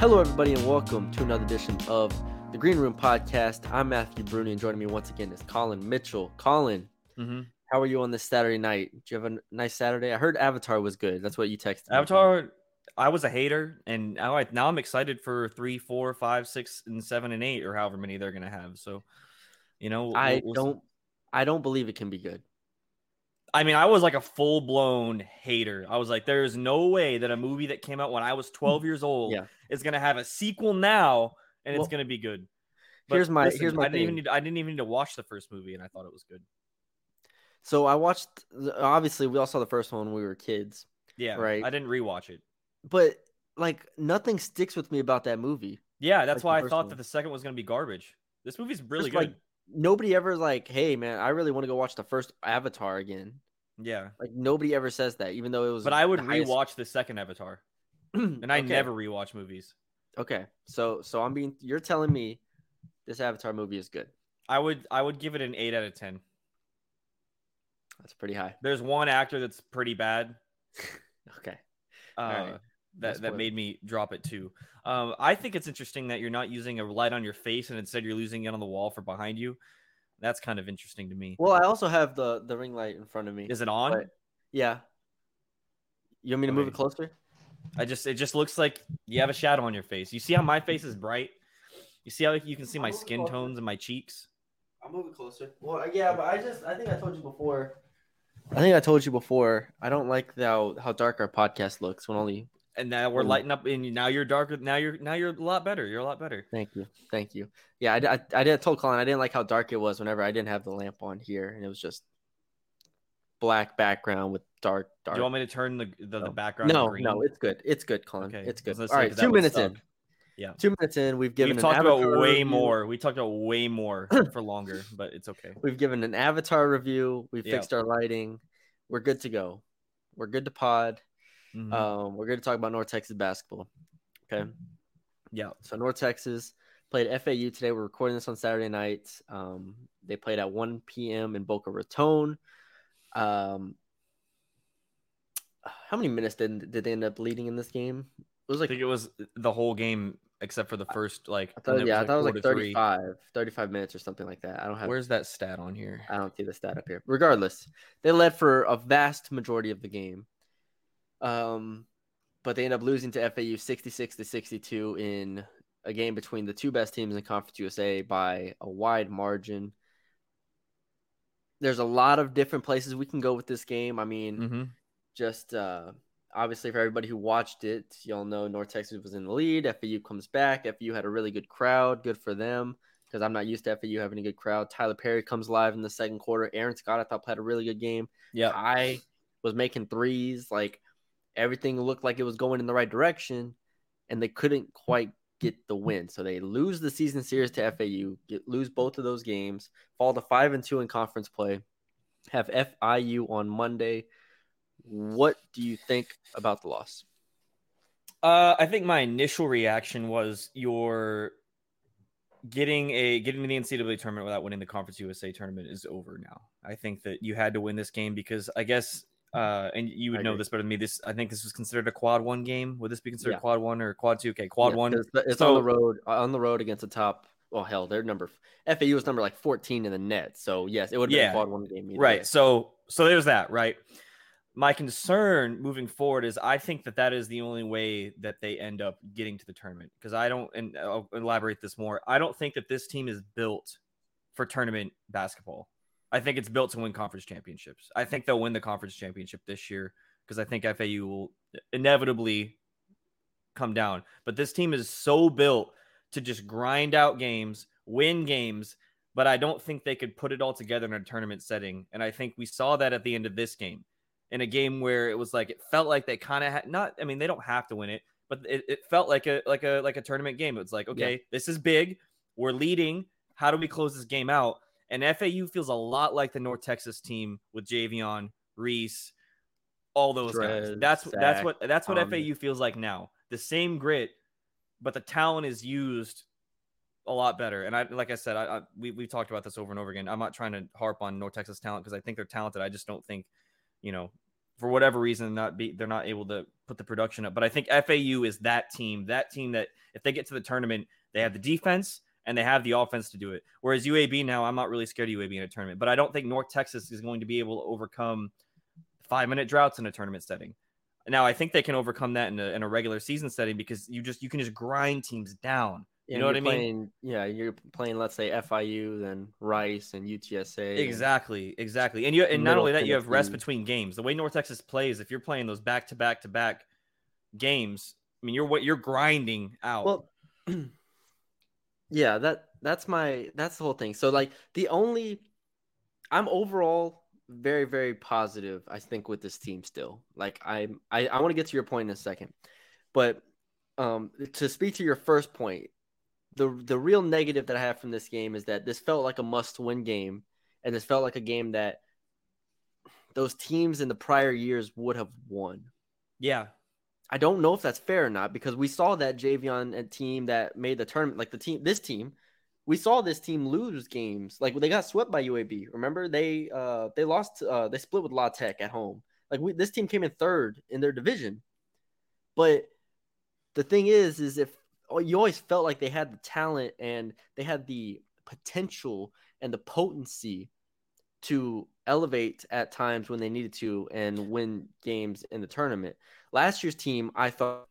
Hello, everybody, and welcome to another edition of the Green Room Podcast. I'm Matthew Bruni, and joining me once again is Colin Mitchell. Colin, Mm-hmm. how are you on this Saturday night? Did you have a nice Saturday? I heard Avatar was good. That's what you texted. me. Avatar, I was a hater, and now, I, now I'm excited for three, four, five, six, and seven, and eight, or however many they're gonna have. So, you know, I we'll- we'll don't. I don't believe it can be good. I mean, I was like a full blown hater. I was like, there's no way that a movie that came out when I was 12 years old Yeah. is gonna have a sequel now, and Well, it's gonna be good. here's my- here's my I didn't even thing. need, I didn't even need to watch the first movie, and I thought it was good. So I watched. Obviously, we all saw the first one when we were kids, Yeah, Right. I didn't rewatch it. but like nothing sticks with me about that movie. Yeah, that's Like why I thought one. that the second was gonna be garbage. This movie's really Just, good. like nobody ever like, hey man, I really want to go watch the first Avatar again. yeah, Like nobody ever says that, even though it was. but I would the highest- rewatch the second Avatar. and I Okay. never rewatch movies. Okay, so so I'm being. You're telling me this Avatar movie is good. I would I would give it an eight out of ten. That's pretty high. There's one actor that's pretty bad. Okay. Uh, right. No That that spoilers. made me drop it too. Um, I think it's interesting that you're not using a light on your face and instead you're using it on the wall for behind you. That's kind of interesting to me. Well, I also have the the ring light in front of me. Is it on? but- yeah. You want me to move it closer? I just it just looks like you have a shadow on your face. You see how my face is bright? You see how you can see my I'll move it skin closer. tones and my cheeks? I'm moving closer. Well, yeah, but I just I think I told you before. I think I told you before. I don't like how how dark our podcast looks when only. And now we're Mm. lighting up and now you're darker. Now you're now you're a lot better. You're a lot better. Thank you, thank you. Yeah, I, I, I did I told Colin I didn't like how dark it was whenever I didn't have the lamp on here, and it was just black background with dark Do you want me to turn the the, the No. background? No, green? no, it's good. It's good, Colin. Okay, It's good. All right, two minutes sucked. in. Yeah. Two minutes in, we've given We've talked about way review. more. We talked about way more for longer, but it's okay. We've given an Avatar review. We've Yeah. fixed our lighting. We're good to go. We're good to pod. Mhm. Um, we're going to talk about North Texas basketball. Okay. yeah. So North Texas played FAU today. We're recording this on Saturday night. Um, they played at 1 p.m. in Boca Raton. Um, how many minutes did did they end up leading in this game? It was I like think it was the whole game except for the first like. I thought, yeah, I thought it was like quarter 35, 35 minutes or something like that. I don't have Where's that stat on here? I don't see the stat up here. Regardless, they led for a vast majority of the game. Um, but they end up losing to FAU 66 to 62 in a game between the two best teams in Conference USA by a wide margin. There's a lot of different places we can go with this game. I mean, Mm-hmm. just uh, obviously for everybody who watched it, y'all know North Texas was in the lead. FAU comes back. FAU had a really good crowd. Good for them because I'm not used to FAU having a good crowd. Tyler Perry comes live in the second quarter. Aaron Scott, I thought, played a really good game. Yeah. I was making threes. Like everything looked like it was going in the right direction, and they couldn't quite get the win. So they lose the season series to FAU, get, lose both of those games, fall to five and two in conference play, have FIU on Monday. What do you think about the loss? Uh, I think my initial reaction was you're getting a getting to the NCAA tournament without winning the Conference USA tournament is over now. I think that you had to win this game because I guess uh, and you would know this better than me. This I think this was considered a quad one game. Would this be considered Yeah. quad one or quad two? Okay, quad Yeah, one. It's, it's So- on the road. On the road against the top. Well, hell, their number FAU was number like 14 in the net. So yes, it would have been Yeah. a quad one game. either right so so there's that right my concern moving forward is i think that that is the only way that they end up getting to the tournament because i don't and i'll elaborate this more i don't think that this team is built for tournament basketball i think it's built to win conference championships i think they'll win the conference championship this year because i think fau will inevitably come down but this team is so built to just grind out games win games but I don't think they could put it all together in a tournament setting. And I think we saw that at the end of this game, in a game where it was like it felt like they kind of had not. I mean, they don't have to win it, but it, it felt like a like a like a tournament game. It was like, okay, this is big. We're leading. How do we close this game out? And FAU feels a lot like the North Texas team with Javion, Reese, all those guys. That's that's what that's what Thomas. FAU feels like now. The same grit, but the talent is used a lot better. And I, like I said, I, I we we talked about this over and over again. I'm not trying to harp on North Texas talent because I think they're talented. I just don't think, you know, for whatever reason not be they're not able to put the production up. But I think FAU is that team, that team that if they get to the tournament, they have the defense and they have the offense to do it. Whereas UAB now, I'm not really scared of UAB in a tournament, but I don't think North Texas is going to be able to overcome five minute droughts in a tournament setting. Now I think they can overcome that in a, in a regular season setting because you just you can just grind teams down. You know what I mean? Yeah, you're playing, let's say FIU, then Rice and UTSA. Exactly, exactly. And you and not only that, you have rest between games. The way North Texas plays, if you're playing those back to back to back games, I mean, you're what you're grinding out. Well, yeah, that that's my that's the whole thing. So like the only, I'm overall very very positive. I think with this team still. Like I'm I I want to get to your point in a second, but um to speak to your first point the the real negative that I have from this game is that this felt like a must win game, and this felt like a game that those teams in the prior years would have won. Yeah. I don't know if that's fair or not because we saw that Javion team that made the tournament, like the team, this team, we saw this team lose games. Like they got swept by UAB. Remember they uh they lost uh they split with La Tech at home. Like we, this team came in third in their division. But the thing is, is if Oh, you always felt like they had the talent and they had the potential and the potency to elevate at times when they needed to and win games in the tournament. Last year's team, I thought,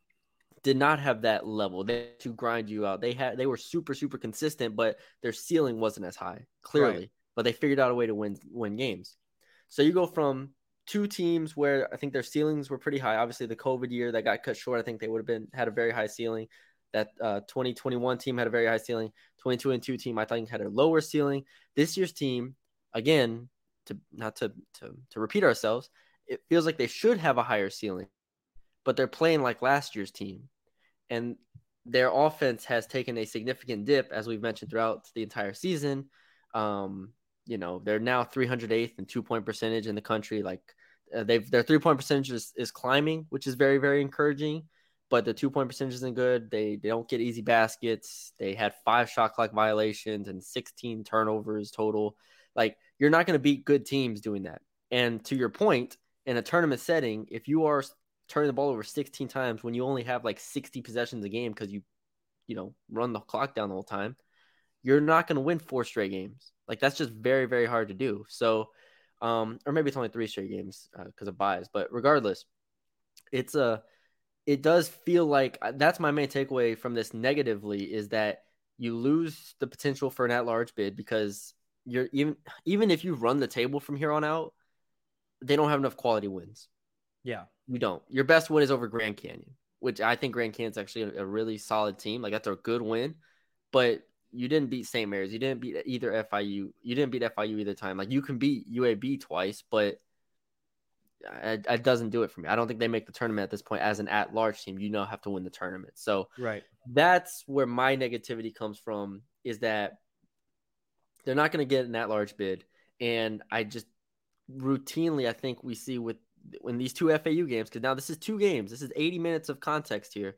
did not have that level. They had to grind you out. They had they were super super consistent, but their ceiling wasn't as high, clearly. Right. But they figured out a way to win win games. So you go from two teams where I think their ceilings were pretty high. Obviously, the COVID year that got cut short, I think they would have been had a very high ceiling. That uh, 2021 team had a very high ceiling. 22 and 2 team, I think, had a lower ceiling. This year's team, again, to not to, to, to repeat ourselves, it feels like they should have a higher ceiling, but they're playing like last year's team. And their offense has taken a significant dip, as we've mentioned throughout the entire season. Um, you know, they're now 308th and two point percentage in the country. Like uh, they've their three point percentage is, is climbing, which is very, very encouraging but the two point percentage isn't good. They they don't get easy baskets. They had five shot clock violations and 16 turnovers total. Like you're not going to beat good teams doing that. And to your point, in a tournament setting, if you are turning the ball over 16 times when you only have like 60 possessions a game because you you know run the clock down the whole time, you're not going to win four straight games. Like that's just very very hard to do. So, um, or maybe it's only three straight games because uh, of bias. But regardless, it's a it does feel like uh, that's my main takeaway from this negatively is that you lose the potential for an at-large bid because you're even even if you run the table from here on out, they don't have enough quality wins. Yeah, you don't. Your best win is over Grand Canyon, which I think Grand Canyon's actually a, a really solid team. Like that's a good win, but you didn't beat St. Mary's. You didn't beat either FIU. You didn't beat FIU either time. Like you can beat UAB twice, but it, it, doesn't do it for me. I don't think they make the tournament at this point as an at large team. You know, have to win the tournament. So right, that's where my negativity comes from. Is that they're not going to get an at large bid, and I just routinely I think we see with when these two FAU games because now this is two games. This is 80 minutes of context here.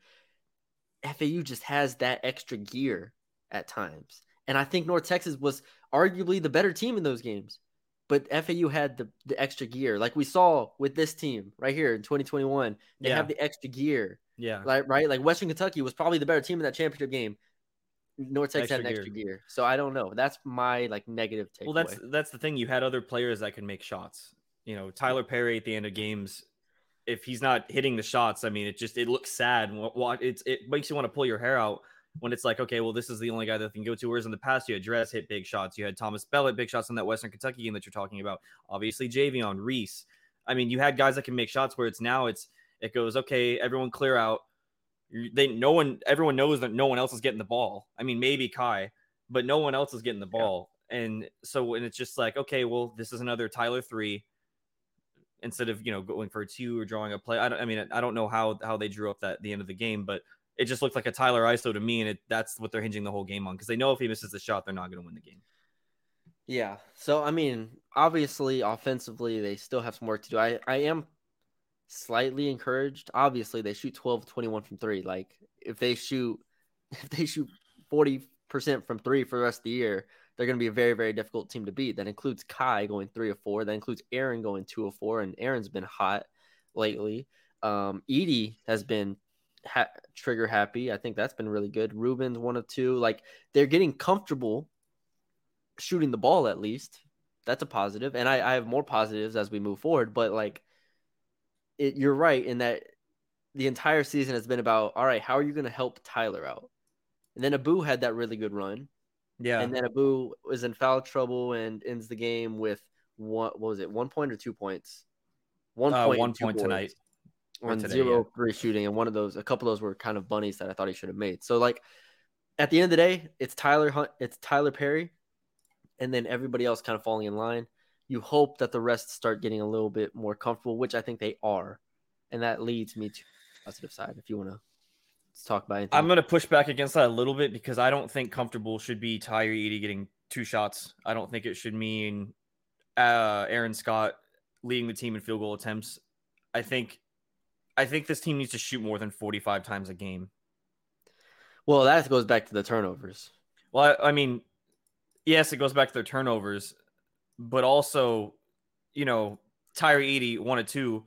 FAU just has that extra gear at times, and I think North Texas was arguably the better team in those games but FAU had the, the extra gear, like we saw with this team right here in 2021. They yeah. have the extra gear. Yeah. Like right, like Western Kentucky was probably the better team in that championship game. North Texas had an extra gear. gear. So I don't know. That's my like negative take. Well, that's that's the thing. You had other players that can make shots. You know, Tyler Perry at the end of games, if he's not hitting the shots, I mean, it just it looks sad. It's it makes you want to pull your hair out when it's like, okay, well, this is the only guy that can go to. Whereas in the past, you had Dress hit big shots. You had Thomas Bell big shots in that Western Kentucky game that you're talking about. Obviously, Javion Reese. I mean, you had guys that can make shots where it's now it's it goes, okay, everyone clear out. They no one everyone knows that no one else is getting the ball. I mean, maybe Kai, but no one else is getting the ball. Yeah. And so when it's just like, okay, well, this is another Tyler three instead of you know going for a two or drawing a play. I don't I mean I don't know how how they drew up that the end of the game, but it just looked like a Tyler ISO to me, and it, that's what they're hinging the whole game on because they know if he misses the shot, they're not going to win the game. Yeah. So I mean, obviously, offensively, they still have some work to do. I I am slightly encouraged. Obviously, they shoot 12 21 from 3. Like if they shoot if they shoot 40% from 3 for the rest of the year, they're going to be a very very difficult team to beat. That includes Kai going 3 of 4. That includes Aaron going 2 of 4 and Aaron's been hot. lately. Um, Edey has been ha- trigger happy. I think that's been really good. Ruben's one of two. Like they're getting comfortable shooting the ball at least. That's a positive, and I, I have more positives as we move forward. But like, it, you're right in that the entire season has been about all right. How are you going to help Tyler out? And then Abu had that really good run. Yeah. And then Abu was in foul trouble and ends the game with one. What was it? One point or two points? One uh, point. One point tonight. On today, zero yeah. three shooting, and one of those, a couple of those were kind of bunnies that I thought he should have made. So like, at the end of the day, it's Tyler Hunt, it's Tyler Perry, and then everybody else kind of falling in line. You hope that the rest start getting a little bit more comfortable, which I think they are, and that leads me to positive side. If you want to talk about anything. I'm going to push back against that a little bit because I don't think comfortable should be Tyler Edey getting two shots. I don't think it should mean uh, Aaron Scott leading the team in field goal attempts. I think I think this team needs to shoot more than 45 times a game. Well, that goes back to the turnovers. Well, I, I mean, yes, it goes back to their turnovers, but also, you know, Tyler Edey one or two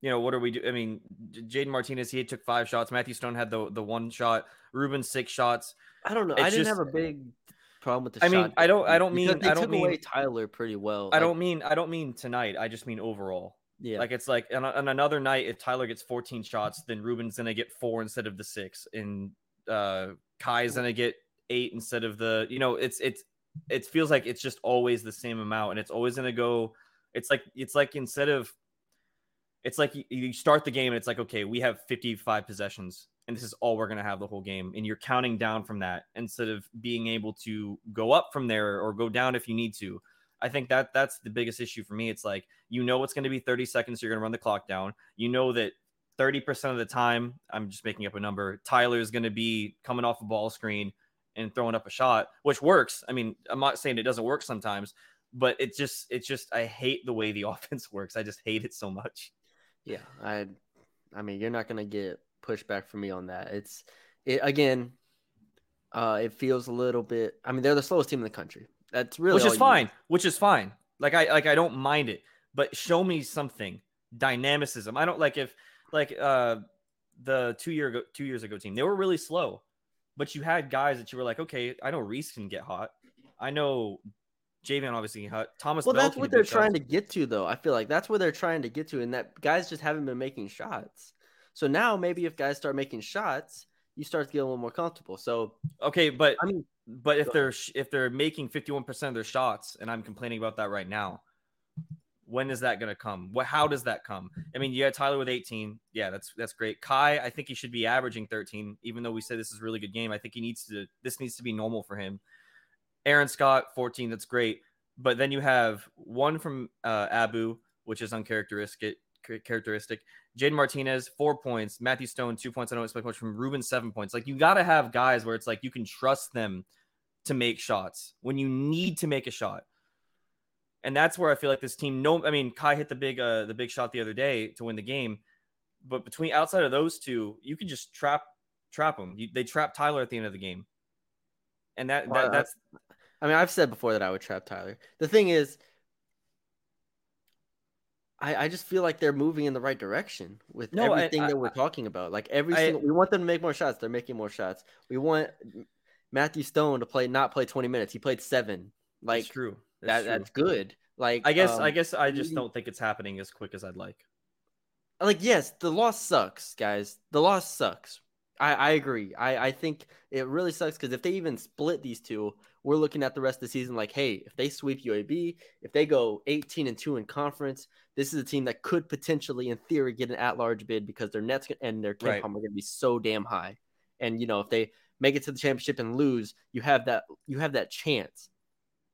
you know, what are we do? I mean, Jaden Martinez, he took five shots. Matthew Stone had the the one shot. Ruben six shots. I don't know. It's I didn't just, have a big problem with the. Shot. I mean, I don't. I don't mean. I don't mean Tyler pretty well. I like, don't mean. I don't mean tonight. I just mean overall. Yeah. Like it's like on, on another night, if Tyler gets 14 shots, then Ruben's gonna get four instead of the six, and uh Kai's gonna get eight instead of the. You know, it's it's it feels like it's just always the same amount, and it's always gonna go. It's like it's like instead of it's like you, start the game and it's like, okay, we have 55 possessions and this is all we're going to have the whole game. And you're counting down from that instead of being able to go up from there or go down if you need to. I think that that's the biggest issue for me. It's like, you know, it's going to be 30 seconds. You're going to run the clock down. You know that 30% of the time, I'm just making up a number, Tyler is going to be coming off a ball screen and throwing up a shot, which works. I mean, I'm not saying it doesn't work sometimes, but it just, it's just, I hate the way the offense works. I just hate it so much. Yeah, I, I mean, you're not gonna get pushback from me on that. It's, it again, uh, it feels a little bit. I mean, they're the slowest team in the country. That's really which is fine. Need. Which is fine. Like I like I don't mind it, but show me something dynamicism. I don't like if like uh the two year ago two years ago team they were really slow, but you had guys that you were like, okay, I know Reese can get hot. I know Javion obviously. Thomas. Well, Bell that's what they're trying shots. to get to, though. I feel like that's where they're trying to get to, and that guys just haven't been making shots. So now maybe if guys start making shots, you start to get a little more comfortable. So okay, but I mean, but if they're if they're making fifty one percent of their shots, and I'm complaining about that right now, when is that going to come? What? How does that come? I mean, you had Tyler with 18. Yeah, that's that's great. Kai, I think he should be averaging 13. Even though we said this is a really good game, I think he needs to. This needs to be normal for him. Aaron Scott, 14. That's great. But then you have one from uh, Abu, which is uncharacteristic. Characteristic. Jaden Martinez, four points. Matthew Stone, two points. I don't expect much from Ruben, seven points. Like you got to have guys where it's like you can trust them to make shots when you need to make a shot. And that's where I feel like this team. No, I mean Kai hit the big uh, the big shot the other day to win the game, but between outside of those two, you can just trap trap them. You, they trap Tyler at the end of the game, and that, that that's I mean, I've said before that I would trap Tyler. The thing is, I, I just feel like they're moving in the right direction with no, everything I, I, that we're talking about. Like every single, we want them to make more shots. They're making more shots. We want Matthew Stone to play not play 20 minutes. He played seven. Like that's true. That's, that, true. that's good. Like I guess um, I guess I just don't think it's happening as quick as I'd like. Like yes, the loss sucks, guys. The loss sucks. I, I agree. I, I think it really sucks because if they even split these two, we're looking at the rest of the season like, hey, if they sweep UAB, if they go 18 and 2 in conference, this is a team that could potentially, in theory, get an at large bid because their nets and their KenPom right. are going to be so damn high. And, you know, if they make it to the championship and lose, you have that you have that chance.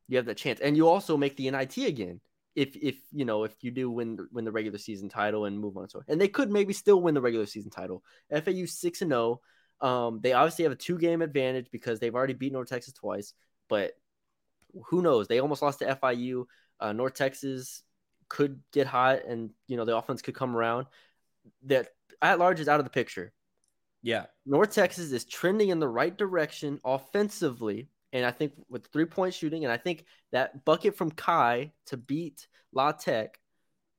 You have that chance. And you also make the NIT again. If if you know if you do win win the regular season title and move on so and they could maybe still win the regular season title. FAU six and zero. Oh, um, they obviously have a two game advantage because they've already beaten North Texas twice but who knows? They almost lost to FIU. Uh, North Texas could get hot, and you know the offense could come around. That at large is out of the picture. Yeah, North Texas is trending in the right direction offensively, and I think with three point shooting, and I think that bucket from Kai to beat La Tech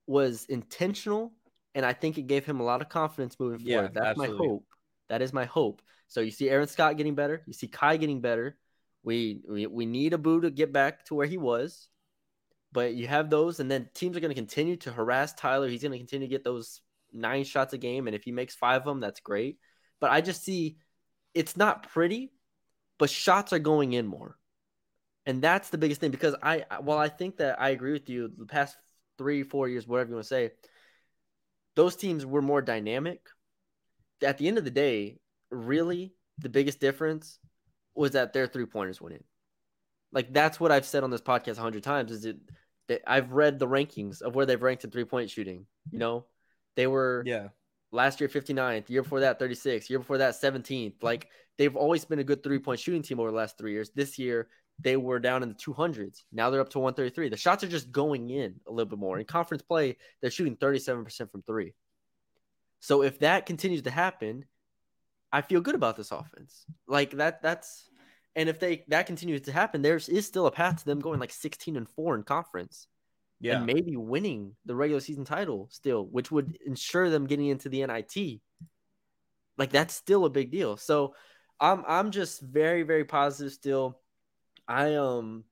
was intentional, and I think it gave him a lot of confidence moving Yeah, forward. That's absolutely. my hope. That is my hope. So you see Aaron Scott getting better. You see Kai getting better. We we, we need Abu to get back to where he was. But you have those, and then teams are going to continue to harass Tyler. He's going to continue to get those nine shots a game, and if he makes five of them, that's great. But I just see it's not pretty, but shots are going in more, and that's the biggest thing. Because I, while I think that I agree with you, the past three, four years, whatever you want to say, those teams were more dynamic. At the end of the day, really, the biggest difference was that their three pointers went in. Like that's what I've said on this podcast a hundred times. Is it that I've read the rankings of where they've ranked in three point shooting. You know, they were Yeah. last year 59th, year before that 36, year before that 17th. Like they've always been a good three point shooting team over the last three years. This year they were down in the 200s. Now they're up to 133. The shots are just going in a little bit more. In conference play, they're shooting 37% from three. So if that continues to happen, I feel good about this offense. Like that that's and if they that continues to happen, there is still a path to them going like 16 and 4 in conference Yeah. and maybe winning the regular season title still, which would ensure them getting into the NIT. Like that's still a big deal. So I'm I'm just very very positive still. I um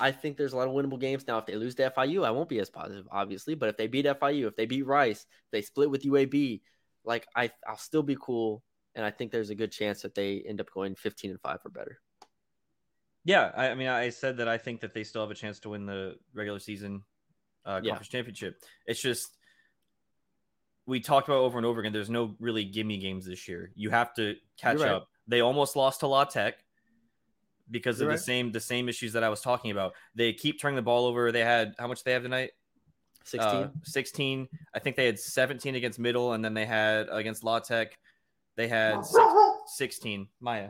I think there's a lot of winnable games now. If they lose to FIU, I won't be as positive, obviously. But if they beat FIU, if they beat Rice, they split with UAB, like I I'll still be cool. And I think there's a good chance that they end up going 15 and five or better. Yeah, I, I mean, I said that I think that they still have a chance to win the regular season uh, Yeah. conference championship. It's just we talked about over and over again. There's no really gimme games this year. You have to catch right. up. They almost lost to La Tech because You're of right. the same the same issues that I was talking about. They keep turning the ball over. They had how much they have tonight? 16. Uh, 16. I think they had 17 against Middle, and then they had against La Tech. They had six, 16. Maya.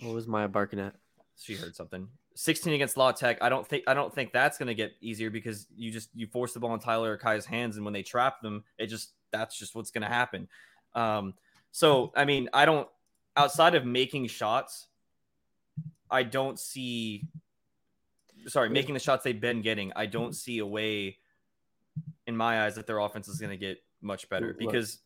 what was Maya barking at? she heard something. 16 against La Tech. I don't think I don't think that's going to get easier because you just you force the ball in Tyler or Kai's hands, and when they trap them, it just that's just what's going to happen. Um, so I mean, I don't outside of making shots, I don't see. Sorry, making the shots they've been getting, I don't see a way, in my eyes, that their offense is going to get much better because.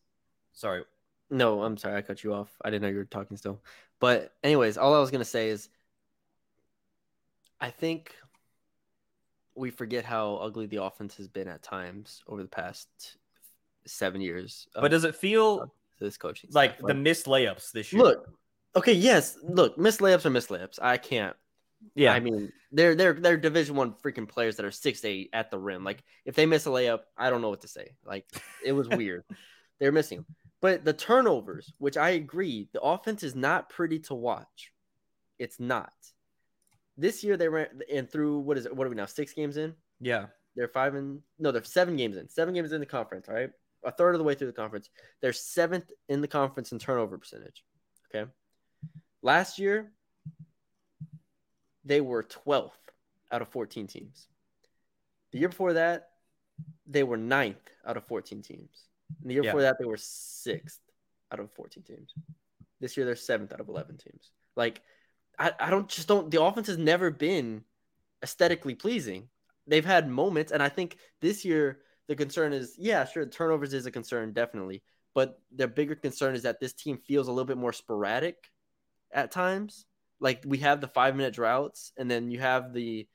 Sorry, No, I'm sorry, I cut you off. I didn't know you were talking still. But anyways, all I was gonna say is I think we forget how ugly the offense has been at times over the past seven years. but does it feel this coaching like staff. the missed layups this year? look? Okay, yes, look, miss layups are miss layups. I can't. yeah, I mean, they're they're they're Division One freaking players that are six eight at the rim. Like if they miss a layup, I don't know what to say. Like it was weird. They're missing. 'em. But the turnovers, which I agree, the offense is not pretty to watch. It's not. This year they ran and through what is it? What are we now? Six games in. yeah, They're five and no, they're seven games in. Seven games in the conference. right? a third of the way through the conference. They're seventh in the conference in turnover percentage. Okay. Last year, they were 12th out of 14 teams. The year before that, they were ninth out of 14 teams. And the year Yeah. before that, they were sixth out of 14 teams. This year, they're seventh out of 11 teams. Like, I, I don't just don't. The offense has never been aesthetically pleasing. They've had moments, and I think this year the concern is, yeah, sure, turnovers is a concern, definitely. But the bigger concern is that this team feels a little bit more sporadic at times. Like we have the five minute droughts, and then you have the,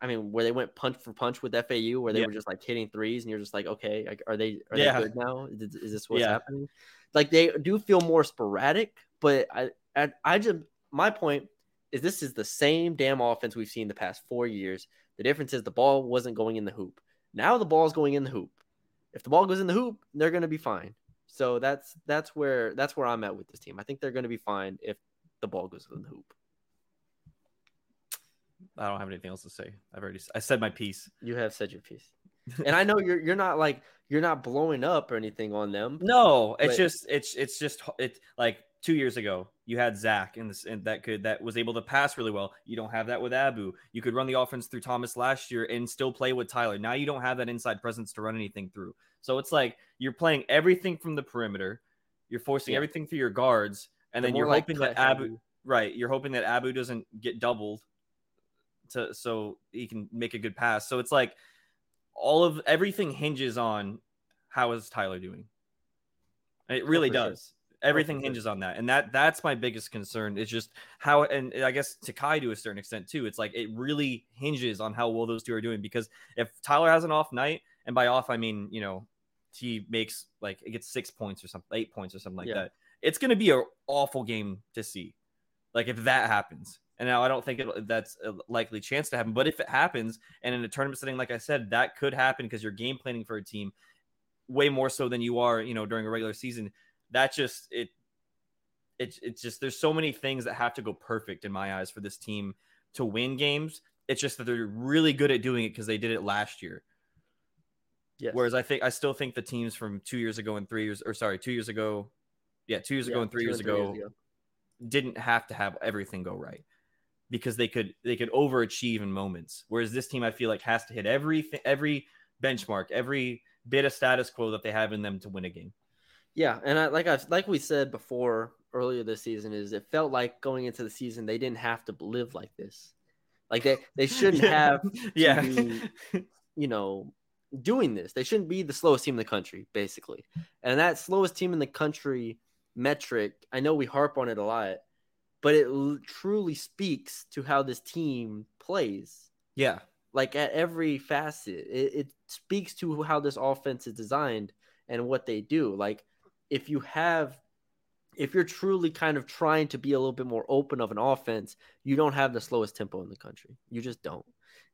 I mean, where they went punch for punch with FAU, where they Yeah. were just like hitting threes, and you're just like, okay, like, are they are Yeah. they good now? Is, is this what's Yeah. happening? Like they do feel more sporadic, but I, I, I just my point is this is the same damn offense we've seen the past four years. The difference is the ball wasn't going in the hoop. Now the ball's going in the hoop. If the ball goes in the hoop, they're going to be fine. So that's that's where that's where I'm at with this team. I think they're going to be fine if the ball goes in the hoop. I don't have anything else to say. I've already I said my piece. You have said your piece, and I know you're you're not like you're not blowing up or anything on them. No, it's But- just it's it's just it like two years ago you had Zach in this and that could that was able to pass really well. You don't have that with Abu. You could run the offense through Thomas last year and still play with Tyler. Now you don't have that inside presence to run anything through. So it's like you're playing everything from the perimeter. You're forcing Yeah. everything through your guards, and They're then you're like hoping that cut Abu right. You're hoping that Abu doesn't get doubled to so he can make a good pass. So it's like all of everything hinges on how is Tyler doing? It oh, really for sure. does. Everything oh, sure. hinges on that, and that that's my biggest concern. Is just how, and I guess to Kai to a certain extent too. It's like it really hinges on how well those two are doing. Because if Tyler has an off night, and by off I mean you know he makes like it gets six points or something, eight points or something like Yeah. that, it's going to be an awful game to see. Like if that happens, and now I don't think it, that's a likely chance to happen. But if it happens, and in a tournament setting, like I said, that could happen because you're game planning for a team way more so than you are, you know, during a regular season. That just it, it it's just there's so many things that have to go perfect in my eyes for this team to win games. It's just that they're really good at doing it because they did it last year. Yes. Whereas I think I still think the teams from two years ago and three years, or sorry, two years ago, yeah, two years ago Yeah, and three two years ago, didn't have to have everything go right because they could they could overachieve in moments. Whereas this team, I feel like, has to hit everything, every benchmark, every bit of status quo that they have in them to win a game. Yeah, and I like I like we said before earlier this season is it felt like going into the season they didn't have to live like this. Like they they shouldn't have yeah, be- you know doing this. They shouldn't be the slowest team in the country basically. And that slowest team in the country metric, I know we harp on it a lot, but it l- truly speaks to how this team plays. yeah, Like at every facet, it, it speaks to how this offense is designed and what they do. Like if you have if you're truly kind of trying to be a little bit more open of an offense, you don't have the slowest tempo in the country. You just don't.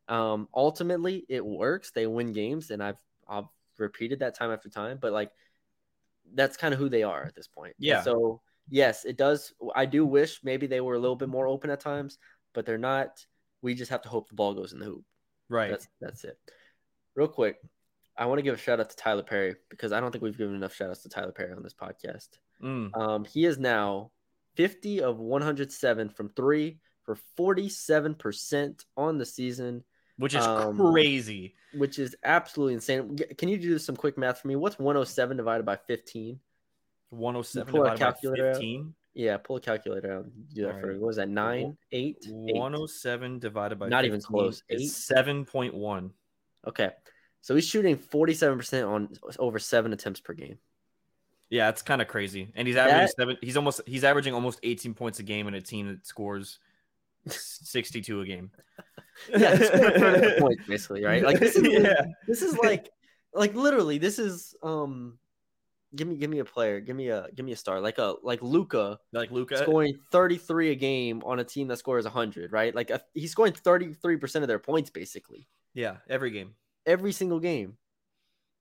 Um, ultimately, it works. They win games, and I've I've repeated that time after time. But like, that's kind of who they are at this point. And Yeah. so yes, it does. I do wish maybe they were a little bit more open at times, but they're not. We just have to hope the ball goes in the hoop. right. That's that's it. Real quick, I want to give a shout out to Tyler Perry because I don't think we've given enough shout outs to Tyler Perry on this podcast. Mm, Um, he is now 50 of 107 from three for 47% on the season, which is um, crazy. which is absolutely insane. Can you do some quick math for me? What's 107 divided by 15? 107 pull a divided by calculator out? 15. Yeah, pull a calculator out. Do that All for right. what was that? Nine, eight, 107 divided by Not even close. Eight? 7.1. Okay, so he's shooting 47% on over seven attempts per game. Yeah, it's kind of crazy. And he's averaging That- seven. He's almost he's averaging almost 18 points a game in a team that scores 62 a game. Yeah, he's scoring 30 points basically, right? Like this is yeah, this is like like literally this is um give me give me a player give me a give me a star like a like Luka like Luka. scoring 33 a game on a team that scores 100 right? Like a, he's scoring 33% of their points basically. Yeah, every game. every single game.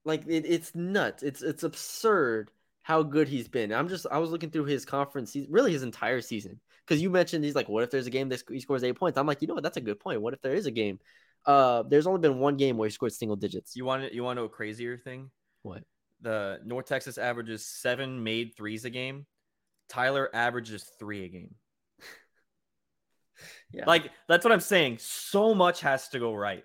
Like it, it's nuts. It's it's absurd how good he's been. I'm just i was looking through his conference season really his entire season because you mentioned he's like what if there's a game that he scores eight points? I'm like you know what? That's a good point. What if there is a game? Uh there's only been one game where he scored single digits. You want to, you want to know a crazier thing? What? The North Texas averages seven made threes a game. Tyler averages three a game. Yeah. Like that's what I'm saying. So much has to go right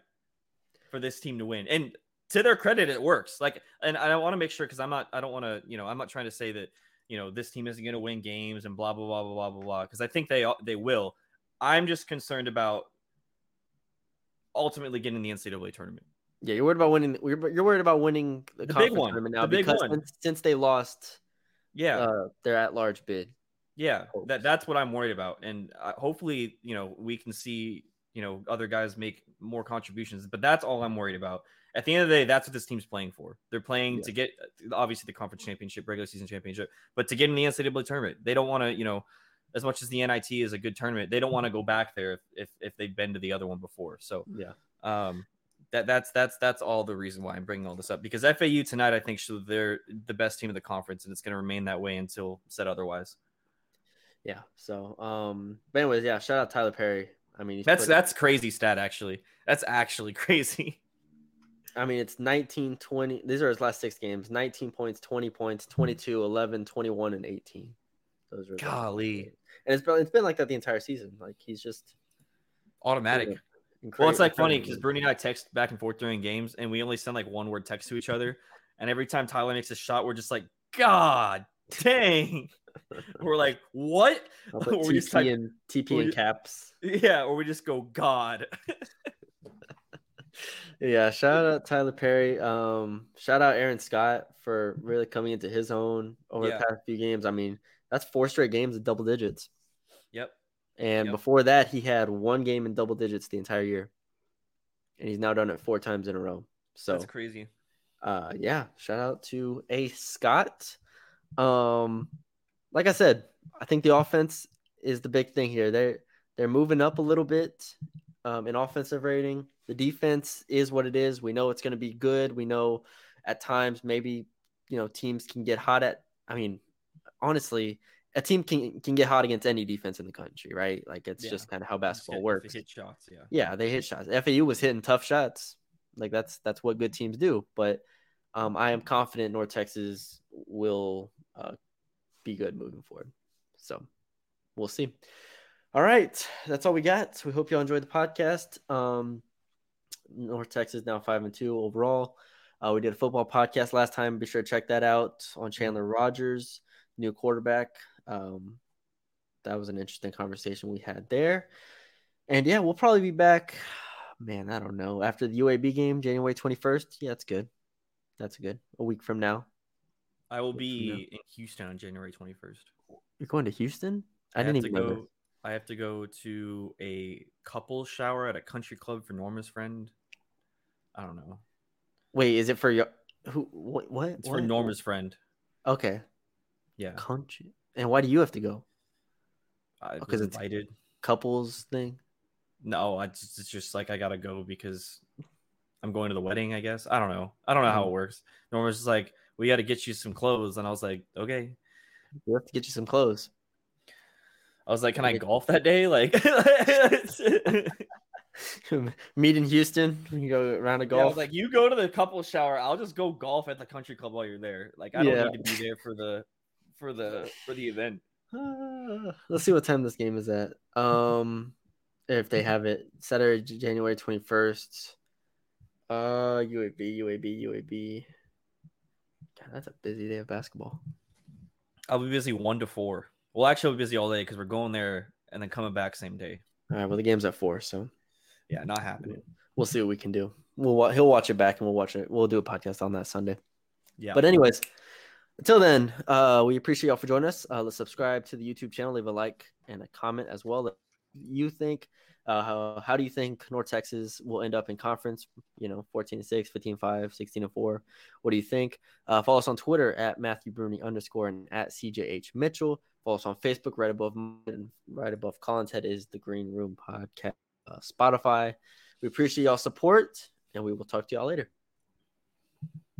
for this team to win. And to their credit, it works. Like, and I want to make sure because I'm not, I don't want to, you know, I'm not trying to say that, you know, this team isn't going to win games and blah blah blah blah blah blah blah. Because I think they they will. I'm just concerned about ultimately getting the NCAA tournament. Yeah, you're worried about winning. You're, you're worried about winning the, The big conference one. tournament now The because. Since, since they lost Yeah, uh, their at-large bid. yeah. That that's what I'm worried about. And uh, hopefully, you know, we can see, you know, other guys make more contributions. But that's all I'm worried about. At the end of the day, that's what this team's playing for. They're playing Yeah. to get obviously the conference championship, regular season championship, but to get in the NCAA tournament. They don't want to, you know, as much as the NIT is a good tournament, they don't want to go back there if, if if they've been to the other one before. So Yeah. um that that's that's that's all the reason why I'm bringing all this up because FAU tonight I think should they're the best team of the conference and it's going to remain that way until said otherwise. Yeah. So, um, but anyways, yeah. Shout out Tyler Perry. I mean, That's put- that's crazy stat actually. That's actually crazy. I mean, it's 19, 20. These are his last six games 19 points, 20 points, 22, 11, 21, and 18. Those are Golly. And it's been, it's been like that the entire season. Like, he's just Automatic. Well, it's like funny because Bruni and I text back and forth during games, and we only send like one word text to each other. And every time Tyler makes a shot, we're just like, God dang. we're like, what? Or we just TP type- and TP or and caps. Yeah, or we just go, God. yeah, shout out Tyler Perry. Um, shout out Aaron Scott for really coming into his own over Yeah. the past few games. I mean, that's four straight games of double digits. And Yep. before that, he had one game in double digits the entire year. And he's now done it four times in a row. So That's crazy. uh yeah, shout out to A Scott. Um like I said, I think the offense is the big thing here. They're they're moving up a little bit um in offensive rating. The defense is what it is. We know it's going to be good. We know at times maybe you know teams can get hot at I mean, honestly, a team can can get hot against any defense in the country, right? Like it's Yeah. just kind of how basketball works. it hit shots, yeah. Yeah, they hit shots. FAU was hitting tough shots. Like that's that's what good teams do. But um, I am confident North Texas will uh, be good moving forward. So we'll see. All right, that's all we got. We hope y'all enjoyed the podcast. Um, North Texas now five and two overall. Uh, we did a football podcast last time. Be sure to check that out on Chandler Rogers, new quarterback. Um, that was an interesting conversation we had there. And yeah, we'll probably be back. Man, I don't know. After the UAB game, January 21st. Yeah, that's good. That's good. A week from now. I will know. be in Houston January 21st. You're going to Houston? I, I, didn't have to even know go. this. I have to go to a couple shower at a country club for Norma's friend. I don't know. Wait, is it for your who? What? what It's what? for Norma's friend. Okay, Yeah, country. And why do you have to go? Because oh, it's- invited. Couples thing. No, I just, it's just like I gotta go because I'm going to the wedding. I guess I don't know. I don't know how it mm-hmm. works. Norma's just like, we got to get you some clothes, and I was like, okay. We have to get you some clothes. I was like, can I golf that day? Like, Meet in Houston. We can go around a Yeah, I golf. was like, you go to the couple shower. I'll just go golf at the country club while you're there. Like, I don't Yeah. need to be there for the for the for the event. Uh, let's see what time this game is at. Um, if they have it Saturday, January twenty first. Uh, UAB, UAB, UAB. God, that's a busy day of basketball. I'll be busy one to four. Well, actually, I'll be busy all day because we're going there and then coming back same day. All right, well the game's at four, so Yeah, not happening. we'll see what we can do. We'll he'll watch it back and we'll watch it. We'll do a podcast on that Sunday. Yeah, But anyways, until then, uh, we appreciate y'all for joining us. Uh, let's subscribe to the YouTube channel, leave a like and a comment as well. That you think, uh, how, how do you think North Texas will end up in conference? You know, 14 6, 15 5, 16 and 4. What do you think? Uh, follow us on Twitter at Matthew Bruni underscore and at CJH Mitchell. Follow us on Facebook right above right above Colin's head is the Green Room Podcast, uh, Spotify. We appreciate y'all support and we will talk to y'all later.